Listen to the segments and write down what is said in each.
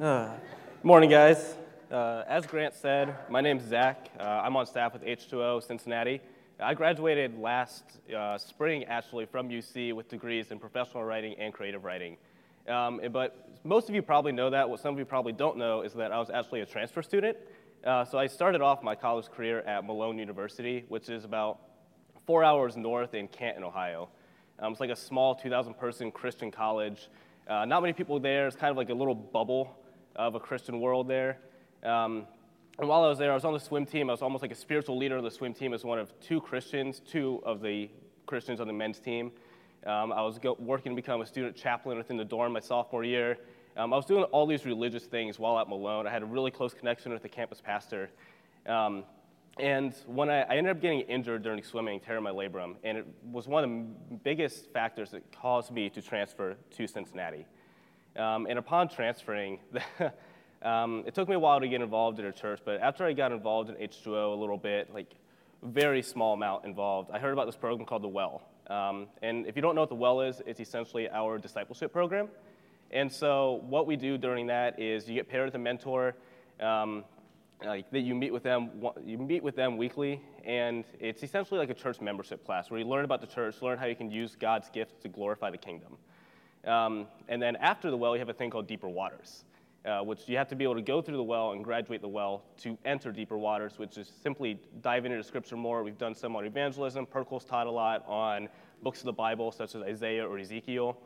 Uh, morning, guys. Uh, as Grant said, my name's Zach. Uh, I'm on staff with H2O Cincinnati. I graduated last uh, spring, actually, from UC with degrees in professional writing and creative writing. Um, but most of you probably know that. What some of you probably don't know is that I was actually a transfer student. Uh, so I started off my college career at Malone University, which is about four hours north in Canton, Ohio. Um, it's like a small 2,000 person Christian college. Uh, not many people there. It's kind of like a little bubble of a Christian world there. Um, and while I was there, I was on the swim team. I was almost like a spiritual leader of the swim team as one of two Christians, two of the Christians on the men's team. Um, I was go- working to become a student chaplain within the dorm my sophomore year. Um, I was doing all these religious things while at Malone. I had a really close connection with the campus pastor. Um, and when I, I, ended up getting injured during swimming, tearing my labrum, and it was one of the biggest factors that caused me to transfer to Cincinnati. Um, and upon transferring, um, it took me a while to get involved in a church, but after I got involved in H2O a little bit, like very small amount involved, I heard about this program called The Well. Um, and if you don't know what The Well is, it's essentially our discipleship program. And so what we do during that is you get paired with a mentor, um, like that you meet with them, you meet with them weekly, and it's essentially like a church membership class where you learn about the church, learn how you can use God's gifts to glorify the kingdom. Um, and then after the well, you have a thing called deeper waters, uh, which you have to be able to go through the well and graduate the well to enter deeper waters, which is simply dive into Scripture more. We've done some on evangelism. Perkle's taught a lot on books of the Bible, such as Isaiah or Ezekiel.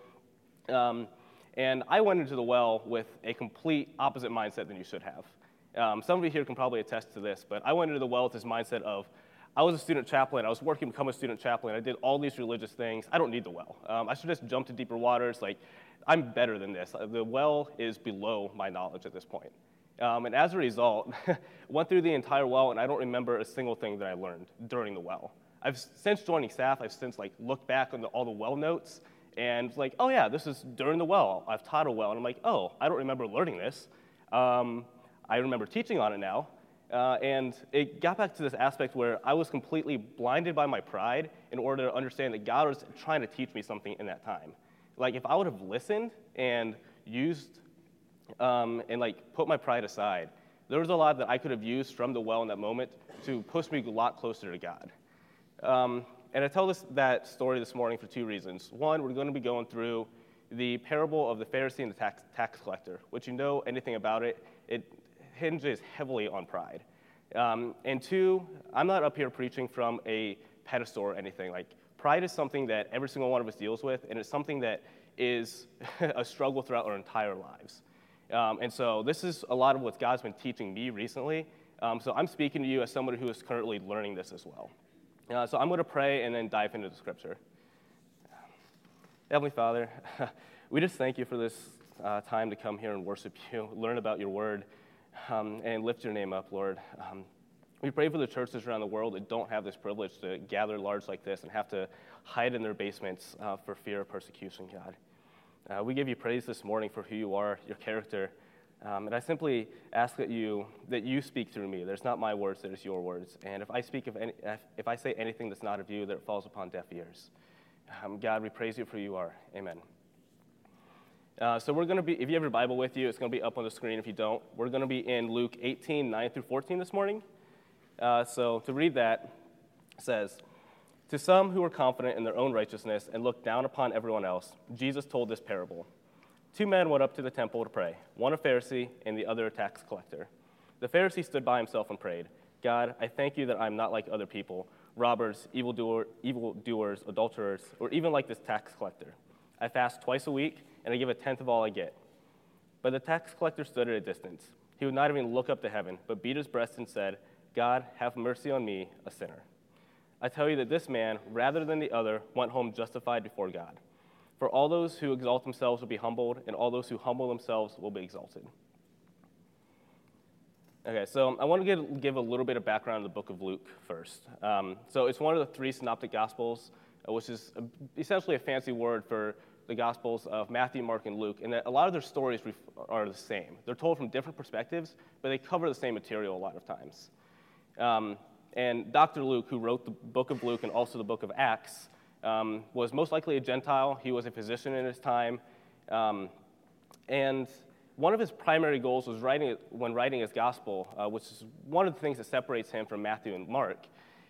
Um, and I went into the well with a complete opposite mindset than you should have. Um, some of you here can probably attest to this, but I went into the well with this mindset of I was a student chaplain. I was working to become a student chaplain. I did all these religious things. I don't need the well. Um, I should just jump to deeper waters. Like, I'm better than this. The well is below my knowledge at this point. Um, and as a result, went through the entire well, and I don't remember a single thing that I learned during the well. I've since joining staff, I've since like looked back on the, all the well notes and like, oh yeah, this is during the well. I've taught a well, and I'm like, oh, I don't remember learning this. Um, I remember teaching on it now, uh, and it got back to this aspect where I was completely blinded by my pride in order to understand that God was trying to teach me something in that time. Like, if I would have listened and used um, and like put my pride aside, there was a lot that I could have used from the well in that moment to push me a lot closer to God. Um, and I tell this, that story this morning for two reasons. One, we're going to be going through the parable of the Pharisee and the tax, tax collector, which you know anything about it, it hinges heavily on pride. Um, and two, I'm not up here preaching from a pedestal or anything. Like, pride is something that every single one of us deals with, and it's something that is a struggle throughout our entire lives. Um, and so, this is a lot of what God's been teaching me recently. Um, so, I'm speaking to you as somebody who is currently learning this as well. Uh, so, I'm going to pray and then dive into the scripture. Heavenly Father, we just thank you for this uh, time to come here and worship you, learn about your word um, and lift your name up, Lord. Um, we pray for the churches around the world that don't have this privilege to gather large like this and have to hide in their basements uh, for fear of persecution, God. Uh, we give you praise this morning for who you are, your character. Um, and I simply ask that you that you speak through me. There's not my words, there's your words. And if I speak of any, if I say anything that's not of you, that it falls upon deaf ears. Um, God, we praise you for who you are. Amen. Uh, so we're going to be, if you have your Bible with you, it's going to be up on the screen if you don't. We're going to be in Luke 18, 9 through 14 this morning. Uh, so to read that, says, To some who were confident in their own righteousness and looked down upon everyone else, Jesus told this parable. Two men went up to the temple to pray, one a Pharisee and the other a tax collector. The Pharisee stood by himself and prayed, God, I thank you that I'm not like other people, robbers, evildoer, evildoers, adulterers, or even like this tax collector. I fast twice a week and I give a tenth of all I get. But the tax collector stood at a distance. He would not even look up to heaven, but beat his breast and said, God, have mercy on me, a sinner. I tell you that this man, rather than the other, went home justified before God. For all those who exalt themselves will be humbled, and all those who humble themselves will be exalted. Okay, so I want to give, a little bit of background on the book of Luke first. Um, so it's one of the three synoptic gospels, uh, which is essentially a fancy word for the Gospels of Matthew, Mark, and Luke, and that a lot of their stories are the same. They're told from different perspectives, but they cover the same material a lot of times. Um, and Dr. Luke, who wrote the book of Luke and also the book of Acts, um, was most likely a Gentile. He was a physician in his time. Um, and one of his primary goals was writing, when writing his gospel, uh, which is one of the things that separates him from Matthew and Mark,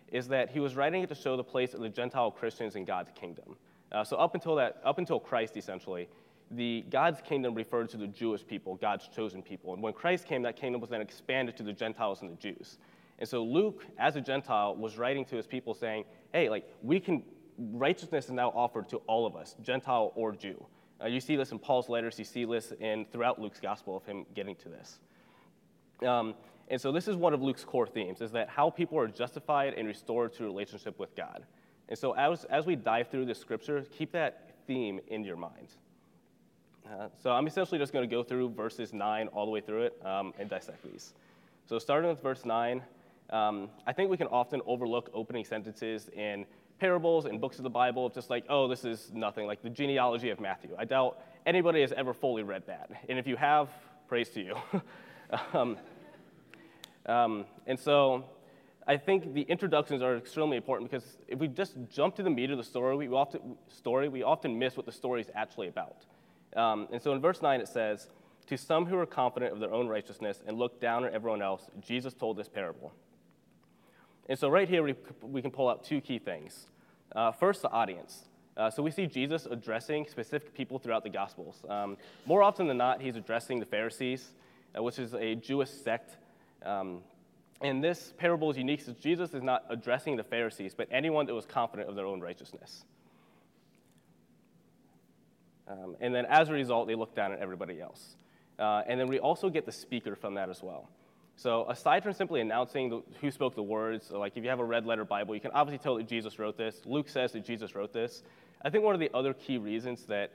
is that he was writing it to show the place of the Gentile Christians in God's kingdom. Uh, so up until that, up until Christ, essentially, the God's kingdom referred to the Jewish people, God's chosen people. And when Christ came, that kingdom was then expanded to the Gentiles and the Jews. And so Luke, as a Gentile, was writing to his people saying, hey, like, we can, righteousness is now offered to all of us, Gentile or Jew. Uh, you see this in Paul's letters, you see this in throughout Luke's gospel of him getting to this. Um, and so this is one of Luke's core themes, is that how people are justified and restored to relationship with God. And so as, as we dive through the scripture, keep that theme in your mind. Uh, so I'm essentially just going to go through verses 9 all the way through it um, and dissect these. So starting with verse 9, um, I think we can often overlook opening sentences in parables and books of the Bible, just like, oh, this is nothing, like the genealogy of Matthew. I doubt anybody has ever fully read that. And if you have, praise to you. um, um, and so I think the introductions are extremely important because if we just jump to the meat of the story, we often, story, we often miss what the story is actually about. Um, and so in verse 9 it says, To some who are confident of their own righteousness and look down on everyone else, Jesus told this parable. And so, right here, we, we can pull out two key things. Uh, first, the audience. Uh, so, we see Jesus addressing specific people throughout the Gospels. Um, more often than not, he's addressing the Pharisees, uh, which is a Jewish sect. Um, and this parable is unique because Jesus is not addressing the Pharisees, but anyone that was confident of their own righteousness. Um, and then, as a result, they look down at everybody else. Uh, and then we also get the speaker from that as well. So aside from simply announcing the, who spoke the words, like if you have a red letter Bible, you can obviously tell that Jesus wrote this. Luke says that Jesus wrote this. I think one of the other key reasons that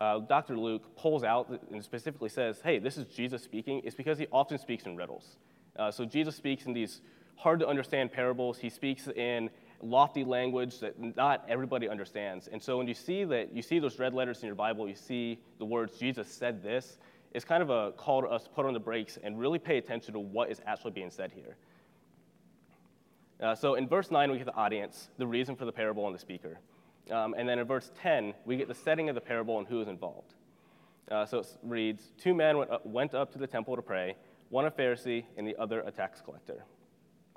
uh, Dr. Luke pulls out and specifically says, hey, this is Jesus speaking, is because he often speaks in riddles. Uh, so Jesus speaks in these hard to understand parables. He speaks in lofty language that not everybody understands. And so when you see that, you see those red letters in your Bible, you see the words Jesus said this, it's kind of a call to us to put on the brakes and really pay attention to what is actually being said here. Uh, so in verse 9, we get the audience, the reason for the parable, and the speaker. Um, and then in verse 10, we get the setting of the parable and who is involved. Uh, so it reads Two men went up, went up, to the temple to pray, one a Pharisee and the other a tax collector.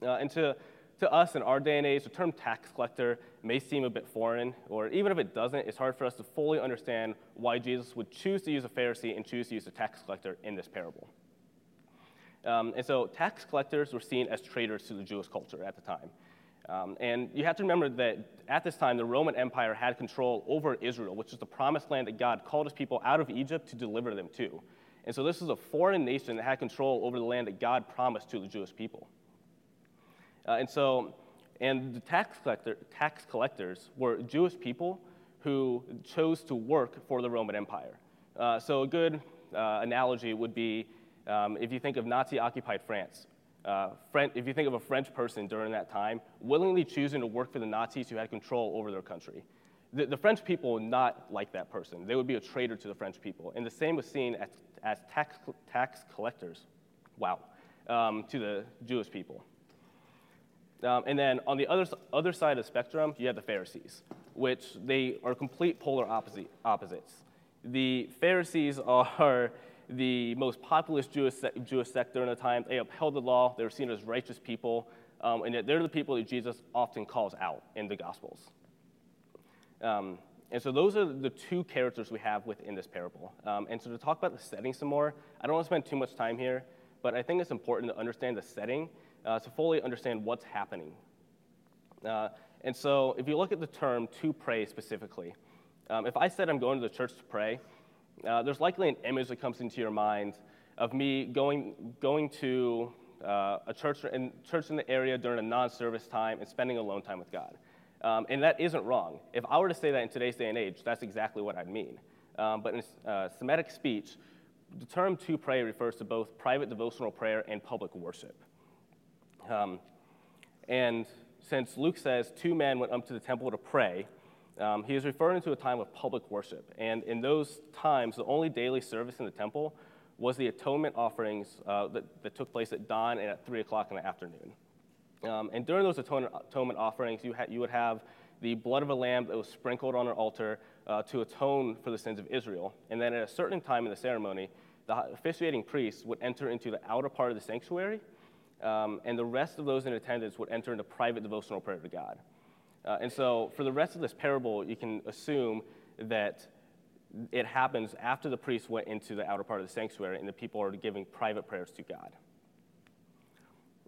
Uh, and to to us in our day and age, the term tax collector may seem a bit foreign, or even if it doesn't, it's hard for us to fully understand why Jesus would choose to use a Pharisee and choose to use a tax collector in this parable. Um, and so tax collectors were seen as traitors to the Jewish culture at the time. Um, and you have to remember that at this time, the Roman Empire had control over Israel, which is the promised land that God called his people out of Egypt to deliver them to. And so this is a foreign nation that had control over the land that God promised to the Jewish people. Uh, and so, and the tax, collector, tax collectors were Jewish people who chose to work for the Roman Empire. Uh, so, a good uh, analogy would be um, if you think of Nazi occupied France. Uh, if you think of a French person during that time, willingly choosing to work for the Nazis who had control over their country. The, the French people would not like that person. They would be a traitor to the French people. And the same was seen as, as tax, tax collectors, wow, um, to the Jewish people. Um, and then on the other, other side of the spectrum, you have the Pharisees, which they are complete polar opposite, opposites. The Pharisees are the most populous Jewish, Jewish sect during the time. They upheld the law, they were seen as righteous people, um, and yet they're the people that Jesus often calls out in the Gospels. Um, and so those are the two characters we have within this parable. Um, and so to talk about the setting some more, I don't want to spend too much time here, but I think it's important to understand the setting uh, to fully understand what's happening. Uh, and so, if you look at the term to pray specifically, um, if I said I'm going to the church to pray, uh, there's likely an image that comes into your mind of me going, going to uh, a church in, church in the area during a non service time and spending alone time with God. Um, and that isn't wrong. If I were to say that in today's day and age, that's exactly what I'd mean. Um, but in uh, Semitic speech, the term to pray refers to both private devotional prayer and public worship. Um, and since Luke says two men went up to the temple to pray, um, he is referring to a time of public worship. And in those times, the only daily service in the temple was the atonement offerings uh, that, that, took place at dawn and at 3 o'clock in the afternoon. Um, and during those atonement, offerings, you, ha- you, would have the blood of a lamb that was sprinkled on an altar uh, to atone for the sins of Israel. And then at a certain time in the ceremony, the officiating priest would enter into the outer part of the sanctuary, um, and the rest of those in attendance would enter into private devotional prayer to God. Uh, and so, for the rest of this parable, you can assume that it happens after the priest went into the outer part of the sanctuary and the people are giving private prayers to God.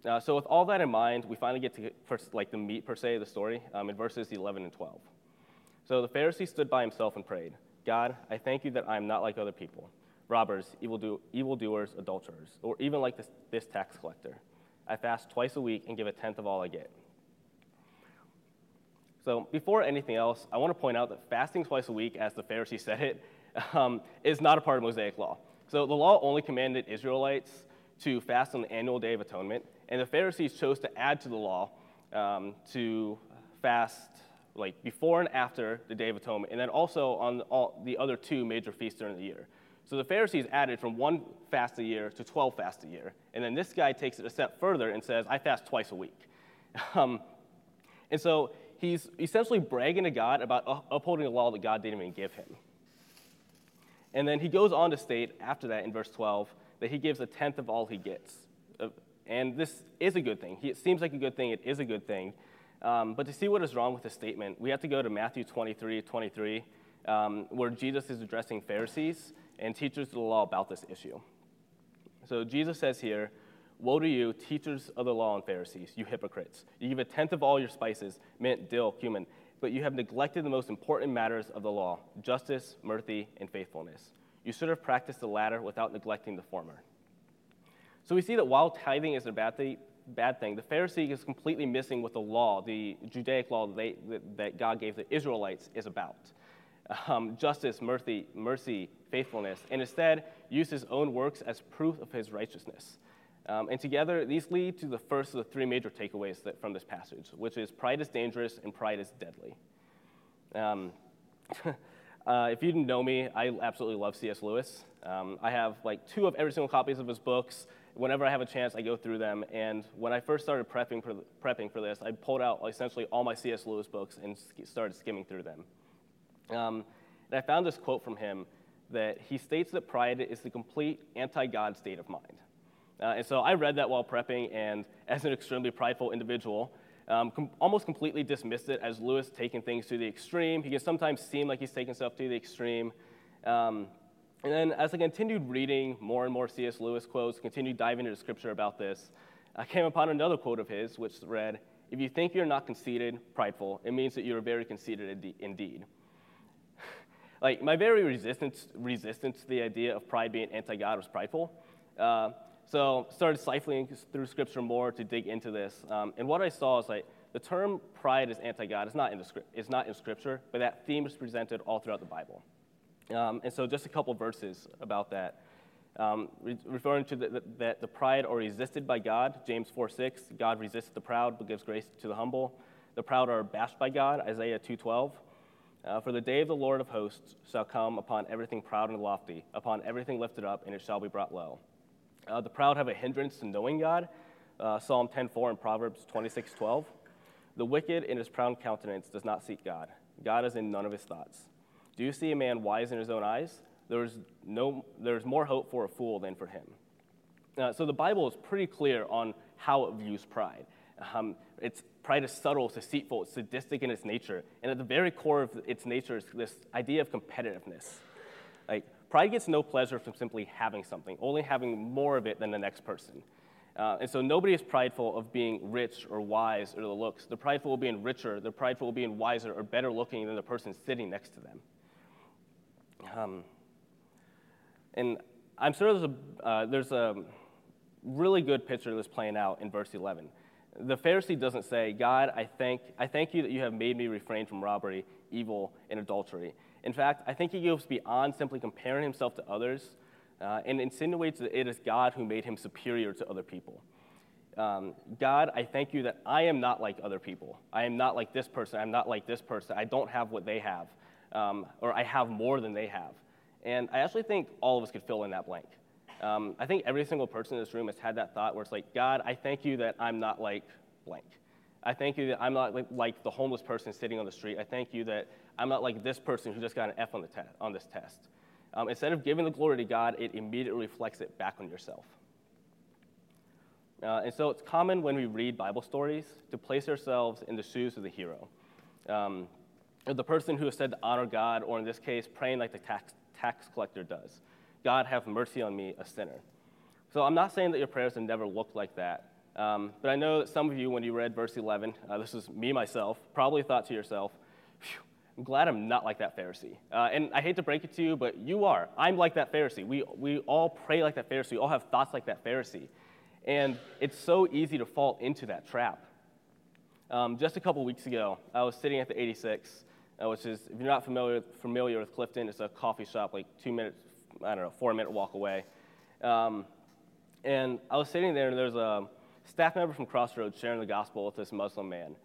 Uh, so, with all that in mind, we finally get to like the meat per se of the story um, in verses 11 and 12. So the Pharisee stood by himself and prayed, God, I thank you that I am not like other people, robbers, evil evildoers, adulterers, or even like this, this tax collector. I fast twice a week and give a tenth of all I get. So before anything else, I want to point out that fasting twice a week, as the Pharisee said it, um, is not a part of Mosaic law. So the law only commanded Israelites to fast on the annual Day of Atonement, and the Pharisees chose to add to the law um, to fast like before and after the Day of Atonement, and then also on all the other two major feasts during the year. So the Pharisees added from one fast a year to 12 fasts a year. And then this guy takes it a step further and says, I fast twice a week. Um, and so he's essentially bragging to God about upholding a law that God didn't even give him. And then he goes on to state after that in verse 12 that he gives a tenth of all he gets. And this is a good thing. It seems like a good thing. It is a good thing. Um, but to see what is wrong with this statement, we have to go to Matthew 23 23, um, where Jesus is addressing Pharisees and teachers of the law about this issue. So Jesus says here, Woe to you, teachers of the law and Pharisees, you hypocrites! You give a tenth of all your spices, mint, dill, cumin, but you have neglected the most important matters of the law justice, mercy, and faithfulness. You should have practiced the latter without neglecting the former. So we see that while tithing is a bad thing, bad thing. The Pharisee is completely missing what the law, the Judaic law that, they, that God gave the Israelites, is about. Um, justice, mercy, mercy, faithfulness, and instead use his own works as proof of his righteousness. Um, and together, these lead to the first of the three major takeaways that, from this passage, which is pride is dangerous and pride is deadly. Um, uh, if you didn't know me, I absolutely love C.S. Lewis. Um, I have like two of every single copies of his books whenever I have a chance, I go through them. And when I first started prepping for, prepping for this, I pulled out essentially all my C.S. Lewis books and started skimming through them. Um, and I found this quote from him that he states that pride is the complete anti God state of mind. Uh, and so I read that while prepping, and as an extremely prideful individual, um, com- almost completely dismissed it as Lewis taking things to the extreme. He can sometimes seem like he's taking stuff to the extreme. Um, and then as I continued reading more and more C.S. Lewis quotes, continued diving into scripture about this, I came upon another quote of his, which read, If you think you're not conceited, prideful, it means that you're very conceited indeed. like, my very resistance, resistance to the idea of pride being anti God was prideful. Uh, so started siphoning through scripture more to dig into this. Um, and what I saw is like the term pride is anti God is not not in scripture, but that theme is presented all throughout the Bible. Um, and so, just a couple verses about that. Um, re- referring to the, the, that the pride are resisted by God, James 4 6, God resists the proud but gives grace to the humble. The proud are abashed by God, Isaiah 2.12. Uh, For the day of the Lord of hosts shall come upon everything proud and lofty, upon everything lifted up, and it shall be brought low. Uh, the proud have a hindrance to knowing God, uh, Psalm 10.4 and Proverbs 26.12. The wicked in his proud countenance does not seek God. God is in none of his thoughts. Do you see a man wise in his own eyes? There's, no, there's more hope for a fool than for him. Uh, so the Bible is pretty clear on how it views pride. Um, it's, pride is subtle, deceitful, sadistic in its nature. And at the very core of its nature is this idea of competitiveness. Like, pride gets no pleasure from simply having something, only having more of it than the next person. Uh, and so nobody is prideful of being rich or wise or the looks. They're prideful of being richer, they're prideful of being wiser or better looking than the person sitting next to them. Um, and I'm sure there's a, uh, there's a really good picture this playing out in verse 11. The Pharisee doesn't say, God, I thank, I thank you that you have made me refrain from robbery, evil, and adultery. In fact, I think he goes beyond simply comparing himself to others uh, and insinuates that it is God who made him superior to other people. Um, God, I thank you that I am not like other people. I am not like this person. I'm not like this person. I don't have what they have um, or I have more than they have. And I actually think all of us could fill in that blank. Um, I think every single person in this room has had that thought where it's like, God, I thank you that I'm not like blank. I thank you that I'm not like, like the homeless person sitting on the street. I thank you that I'm not like this person who just got an F on, the te- on this test. Um, instead of giving the glory to God, it immediately reflects it back on yourself. Uh, and so it's common when we read Bible stories to place ourselves in the shoes of the hero. Um, the person who is said to honor God, or in this case, praying like the tax, tax collector does God, have mercy on me, a sinner. So I'm not saying that your prayers have never looked like that, um, but I know that some of you, when you read verse 11, uh, this is me myself, probably thought to yourself, I'm glad I'm not like that Pharisee. Uh, and I hate to break it to you, but you are. I'm like that Pharisee. We, we all pray like that Pharisee. We all have thoughts like that Pharisee. And it's so easy to fall into that trap. Um, just a couple weeks ago, I was sitting at the 86, uh, which is, if you're not familiar, familiar with Clifton, it's a coffee shop like two minutes, I don't know, four minute walk away. Um, and I was sitting there, and there's a staff member from Crossroads sharing the gospel with this Muslim man.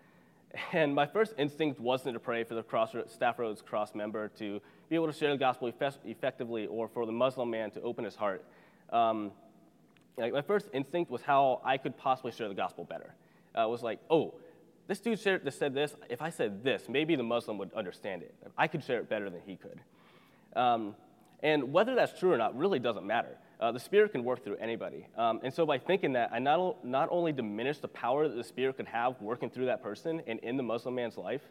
And my first instinct wasn't to pray for the Crossroads, Staff Roads Cross member to be able to share the gospel effectively or for the Muslim man to open his heart. Um, like my first instinct was how I could possibly share the gospel better. Uh, was like, oh, this dude shared, said this. If I said this, maybe the Muslim would understand it. I could share it better than he could. Um, and whether that's true or not really doesn't matter. Uh, the Spirit can work through anybody. Um, and so by thinking that, I not, not only diminish the power that the Spirit could have working through that person and in the Muslim man's life,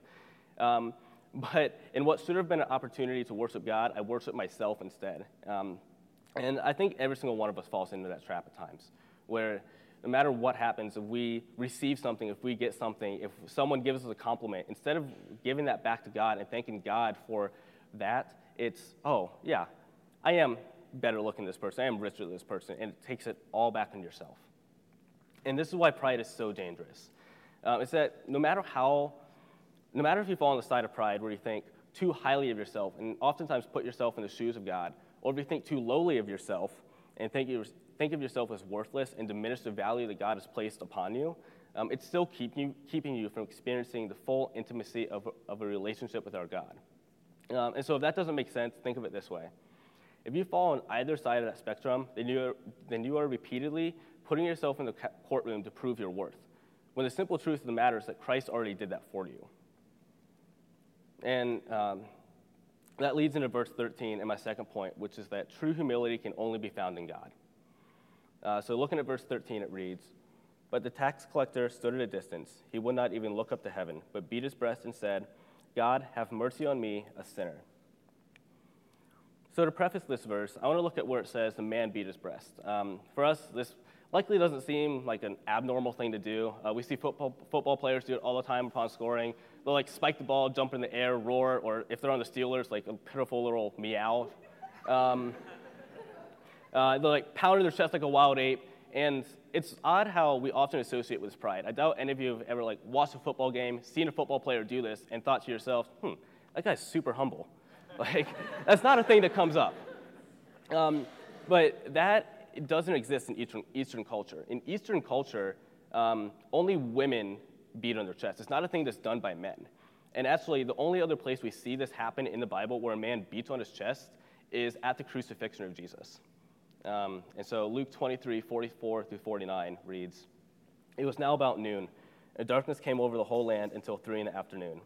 um, but in what should have been an opportunity to worship God, I worship myself instead. Um, and I think every single one of us falls into that trap at times, where no matter what happens, if we receive something, if we get something, if someone gives us a compliment, instead of giving that back to God and thanking God for that, it's, oh, yeah, I am better looking than this person, I am richer than this person, and it takes it all back on yourself. And this is why pride is so dangerous. Uh, it's that no matter how, no matter if you fall on the side of pride where you think too highly of yourself and oftentimes put yourself in the shoes of God, or if you think too lowly of yourself and think, think of yourself as worthless and diminish the value that God has placed upon you, um, it's still keep you, keeping you from experiencing the full intimacy of, of a relationship with our God. Um, and so if that doesn't make sense, think of it this way. If you fall on either side of that spectrum, then you are, then you are repeatedly putting yourself in the courtroom to prove your worth. When the simple truth of the matter is that Christ already did that for you. And um, that leads into verse 13 and my second point, which is that true humility can only be found in God. Uh, so looking at verse 13, it reads, But the tax collector stood at a distance. He would not even look up to heaven, but beat his breast and said, God, have mercy on me, a sinner. So, to preface this verse, I want to look at where it says the man beat his breast. Um, for us, this likely doesn't seem like an abnormal thing to do. Uh, we see football, football players do it all the time upon scoring. They'll like spike the ball, jump in the air, roar, or if they're on the Steelers, like a pitiful little meow. Um, uh, they're like pounding their chest like a wild ape. And it's odd how we often associate with pride. I doubt any of you have ever like watched a football game, seen a football player do this, and thought to yourself, hmm, that guy's super humble. Like, that's not a thing that comes up. Um, but that doesn't exist in Eastern, Eastern culture. In Eastern culture, um, only women beat on their chest. It's not a thing that's done by men. And actually, the only other place we see this happen in the Bible where a man beats on his chest is at the crucifixion of Jesus. Um, and so Luke 23, 44 through 49 reads It was now about noon, and darkness came over the whole land until three in the afternoon,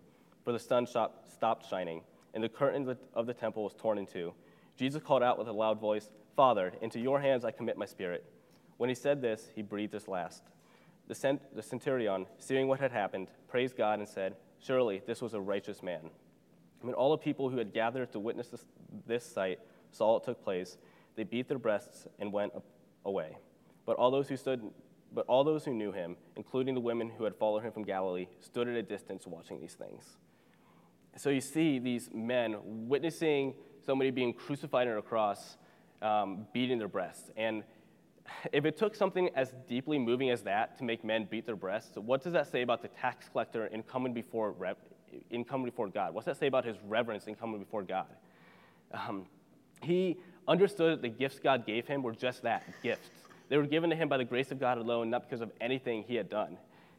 for the sun stopped shining and the curtain of the temple was torn in two. Jesus called out with a loud voice, Father, into your hands I commit my spirit. When he said this, he breathed his last. The, cent- the centurion, seeing what had happened, praised God and said, Surely this was a righteous man. When all the people who had gathered to witness this, this sight saw it took place, they beat their breasts and went away. But all those who stood but all those who knew him, including the women who had followed him from Galilee, stood at a distance watching these things. So you see these men witnessing somebody being crucified on a cross, um, beating their breasts. And if it took something as deeply moving as that to make men beat their breasts, what does that say about the tax collector in coming before, in coming before God? What's that say about his reverence in coming before God? Um, he understood that the gifts God gave him were just that gifts. They were given to him by the grace of God alone, not because of anything he had done.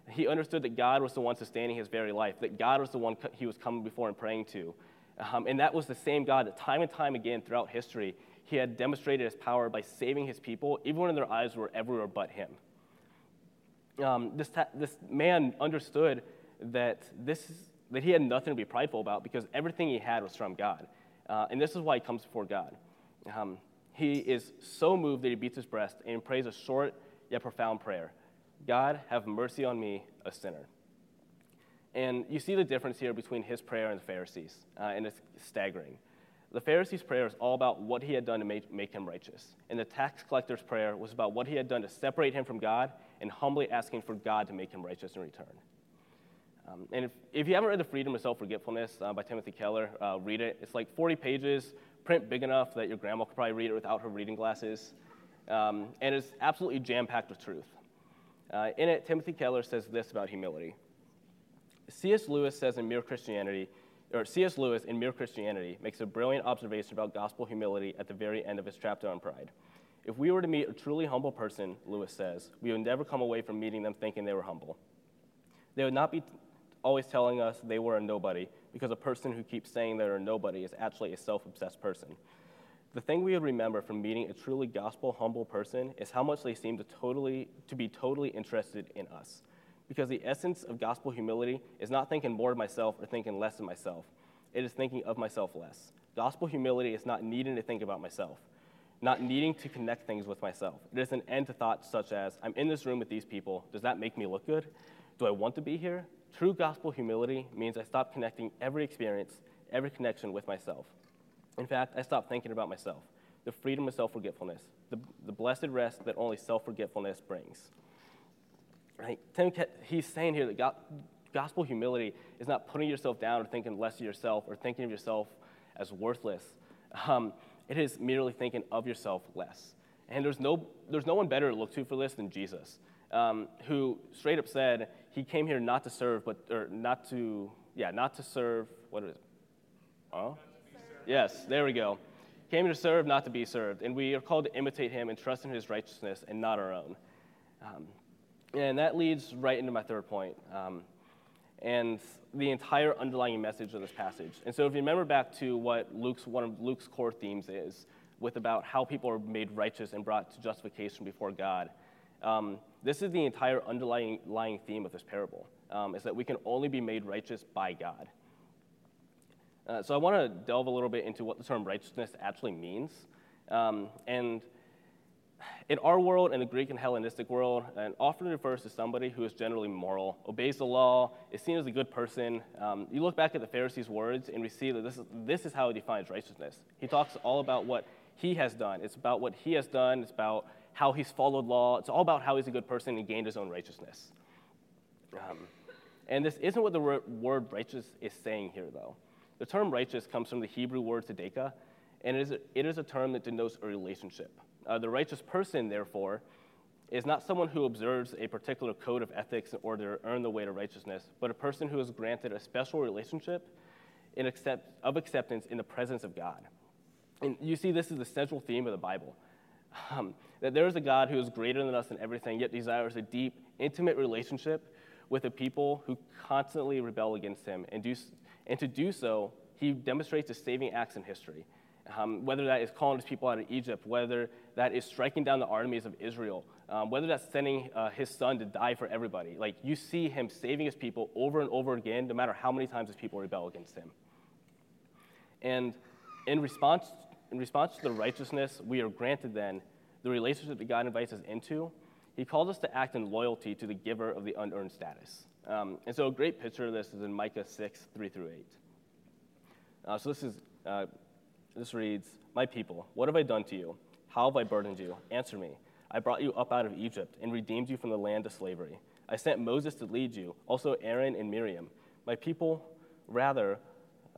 He understood that God was the one sustaining his very life, that God was the one he was coming before and praying to. Um, and that was the same God that time and time again throughout history, he had demonstrated his power by saving his people, even when their eyes were everywhere but him. Um, this, ta- this man understood that, this, that he had nothing to be prideful about because everything he had was from God. Uh, and this is why he comes before God. Um, he is so moved that he beats his breast and prays a short yet profound prayer God, have mercy on me, a sinner. And you see the difference here between his prayer and the Pharisees, uh, and it's staggering. The Pharisee's prayer is all about what he had done to make, make him righteous. And the tax collector's prayer was about what he had done to separate him from God and humbly asking for God to make him righteous in return. Um, and if, if you haven't read The Freedom of Self Forgetfulness uh, by Timothy Keller, uh, read it. It's like 40 pages, print big enough that your grandma could probably read it without her reading glasses. Um, and it's absolutely jam packed with truth. Uh, in it, Timothy Keller says this about humility. C.S. Lewis says in Mere Christianity, or C.S. Lewis in Mere Christianity makes a brilliant observation about gospel humility at the very end of his chapter on pride. If we were to meet a truly humble person, Lewis says, we would never come away from meeting them thinking they were humble. They would not be always telling us they were a nobody, because a person who keeps saying they're nobody is actually a self obsessed person. The thing we remember from meeting a truly gospel humble person is how much they seem to, totally, to be totally interested in us. Because the essence of gospel humility is not thinking more of myself or thinking less of myself, it is thinking of myself less. Gospel humility is not needing to think about myself, not needing to connect things with myself. It is an end to thoughts such as I'm in this room with these people. Does that make me look good? Do I want to be here? True gospel humility means I stop connecting every experience, every connection with myself. In fact, I stop thinking about myself, the freedom of self forgetfulness, the, the blessed rest that only self forgetfulness brings. Right? Tim, he's saying here that gospel humility is not putting yourself down or thinking less of yourself or thinking of yourself as worthless. Um, it is merely thinking of yourself less. And there's no, there's no one better to look to for this than Jesus, um, who straight up said he came here not to serve, but or not to, yeah, not to serve. What is it? Oh, yes, there we go. Came here to serve, not to be served, and we are called to imitate him and trust in his righteousness and not our own. Um, and that leads right into my third point, um, and the entire underlying message of this passage. And so, if you remember back to what Luke's one of Luke's core themes is, with about how people are made righteous and brought to justification before God, um, this is the entire underlying theme of this parable: um, is that we can only be made righteous by God. Uh, so, I want to delve a little bit into what the term righteousness actually means, um, and in our world, in the Greek and Hellenistic world, and often refers to somebody who is generally moral, obeys the law, is seen as a good person. Um, you look back at the Pharisees' words, and we see that this is, this is how he defines righteousness. He talks all about what he has done. It's about what he has done. It's about how he's followed law. It's all about how he's a good person and gained his own righteousness. Um, and this isn't what the word righteous is saying here, though. The term righteous comes from the Hebrew word tzedakah, and it is a, it is a term that denotes a relationship. Uh, the righteous person, therefore, is not someone who observes a particular code of ethics in order to earn the way to righteousness, but a person who is granted a special relationship accept, of acceptance in the presence of God. And you see, this is the central theme of the Bible. Um, that there is a God who is greater than us in everything, yet desires a deep, intimate relationship with a people who constantly rebel against him. And, do, and to do so, he demonstrates his saving acts in history. Um, whether that is calling his people out of Egypt, whether that is striking down the armies of Israel, um, whether that's sending uh, his son to die for everybody. Like you see him saving his people over and over again, no matter how many times his people rebel against him. And in response, in response to the righteousness we are granted, then the relationship that God invites us into, He calls us to act in loyalty to the giver of the unearned status. Um, and so a great picture of this is in Micah 6, 3 through 8. Uh, so this is uh, this reads, My people, what have I done to you? How have I burdened you? Answer me. I brought you up out of Egypt and redeemed you from the land of slavery. I sent Moses to lead you, also Aaron and Miriam. My people, rather,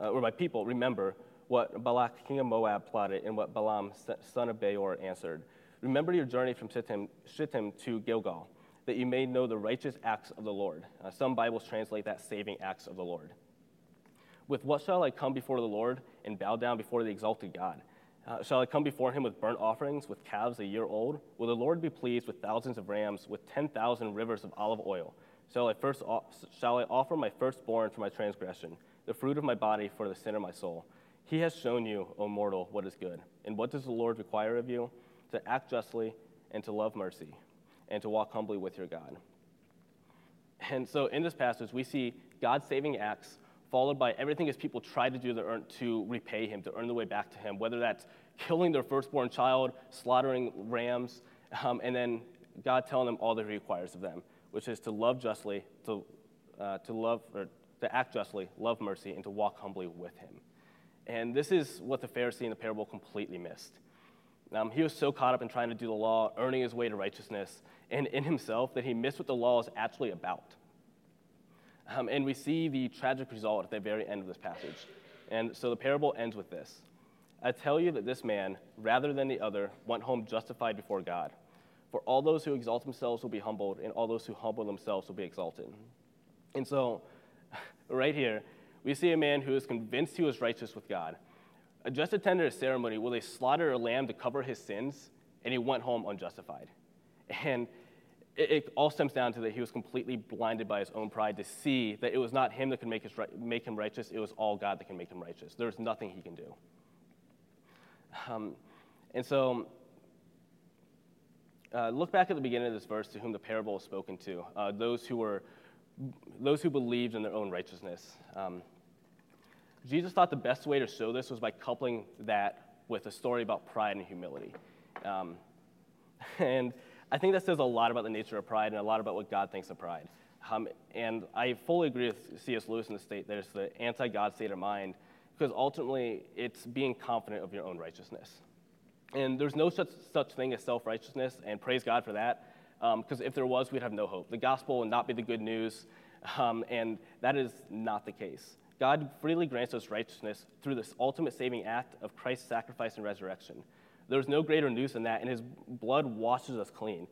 uh, or my people, remember what Balak, king of Moab, plotted and what Balaam, son of Beor, answered. Remember your journey from Shittim, to Gilgal, that you may know the righteous acts of the Lord. Uh, some Bibles translate that saving acts of the Lord. With what shall I come before the Lord and bow down before the exalted God? Uh, shall I come before him with burnt offerings, with calves a year old? Will the Lord be pleased with thousands of rams, with 10,000 rivers of olive oil? Shall I, first, shall I offer my firstborn for my transgression, the fruit of my body for the sin of my soul? He has shown you, O mortal, what is good. And what does the Lord require of you? To act justly and to love mercy and to walk humbly with your God. And so in this passage, we see God's saving acts followed by everything his people try to do to, earn, to repay him, to earn the way back to him, whether that's killing their firstborn child, slaughtering rams, um, and then God telling them all that He requires of them, which is to love justly, to, uh, to love or to act justly, love mercy, and to walk humbly with Him. And this is what the Pharisee in the parable completely missed. Um, he was so caught up in trying to do the law, earning his way to righteousness, and in himself that he missed what the law is actually about. Um, and we see the tragic result at the very end of this passage. And so the parable ends with this I tell you that this man, rather than the other, went home justified before God. For all those who exalt themselves will be humbled, and all those who humble themselves will be exalted. And so, right here, we see a man who is convinced he was righteous with God. A Just attended a ceremony where they slaughtered a lamb to cover his sins, and he went home unjustified. And it, it, all stems down to that he was completely blinded by his own pride to see that it was not him that could make, his, make him righteous, it was all God that can make him righteous. There's nothing he can do. Um, and so, uh, look back at the beginning of this verse to whom the parable is spoken to uh, those who were those who believed in their own righteousness. Um, Jesus thought the best way to show this was by coupling that with a story about pride and humility. Um, and I think that says a lot about the nature of pride and a lot about what God thinks of pride. Um, and I fully agree with C.S. Lewis in the state that it's the anti God state of mind, because ultimately it's being confident of your own righteousness. And there's no such, such thing as self righteousness, and praise God for that, because um, if there was, we'd have no hope. The gospel would not be the good news, um, and that is not the case. God freely grants us righteousness through this ultimate saving act of Christ's sacrifice and resurrection. There's no greater news than that, and his blood washes us clean.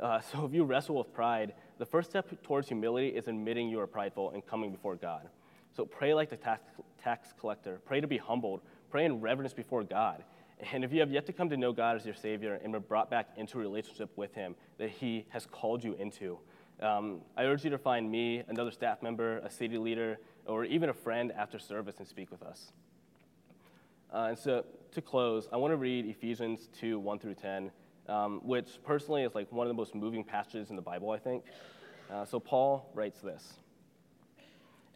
Uh, so if you wrestle with pride, the first step towards humility is admitting you are prideful and coming before God. So pray like the tax, tax collector. Pray to be humbled. Pray in reverence before God. And if you have yet to come to know God as your Savior and been brought back into a relationship with Him that He has called you into, um, I urge you to find me, another staff member, a city leader, or even a friend after service and speak with us. Uh, and so to close, I want to read Ephesians 2 1 through 10, um, which personally is like one of the most moving passages in the Bible, I think. Uh, so Paul writes this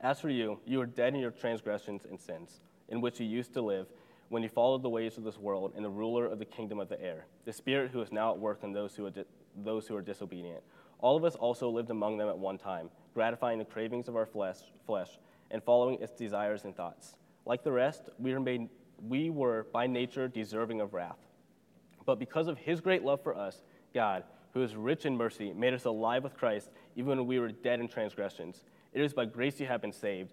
As for you, you are dead in your transgressions and sins, in which you used to live when you followed the ways of this world and the ruler of the kingdom of the air, the spirit who is now at work in those who are, di- those who are disobedient. All of us also lived among them at one time, gratifying the cravings of our flesh, flesh and following its desires and thoughts. Like the rest, we were, made, we were by nature deserving of wrath. But because of his great love for us, God, who is rich in mercy, made us alive with Christ even when we were dead in transgressions. It is by grace you have been saved,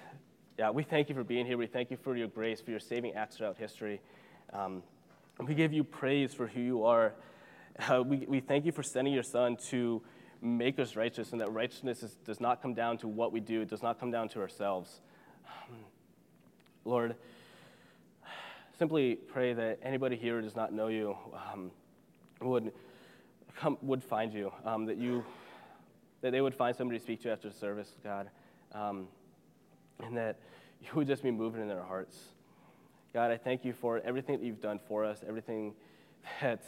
yeah, we thank you for being here. We thank you for your grace, for your saving acts throughout history. Um, we give you praise for who you are. Uh, we, we thank you for sending your son to make us righteous, and that righteousness is, does not come down to what we do, it does not come down to ourselves. Lord, simply pray that anybody here who does not know you um, would, come, would find you, um, that, you, that they would find somebody to speak to after the service, God, um, and that you would just be moving in their hearts. God, I thank you for everything that you've done for us, everything that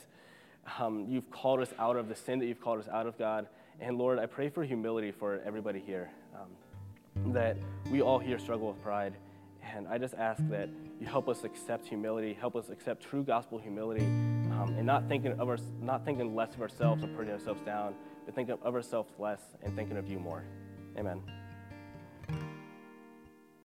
um, you've called us out of, the sin that you've called us out of, God. And Lord, I pray for humility for everybody here, um, that we all here struggle with pride. And I just ask that you help us accept humility, help us accept true gospel humility, um, and not thinking of our, not thinking less of ourselves or putting ourselves down, but thinking of ourselves less and thinking of you more. Amen.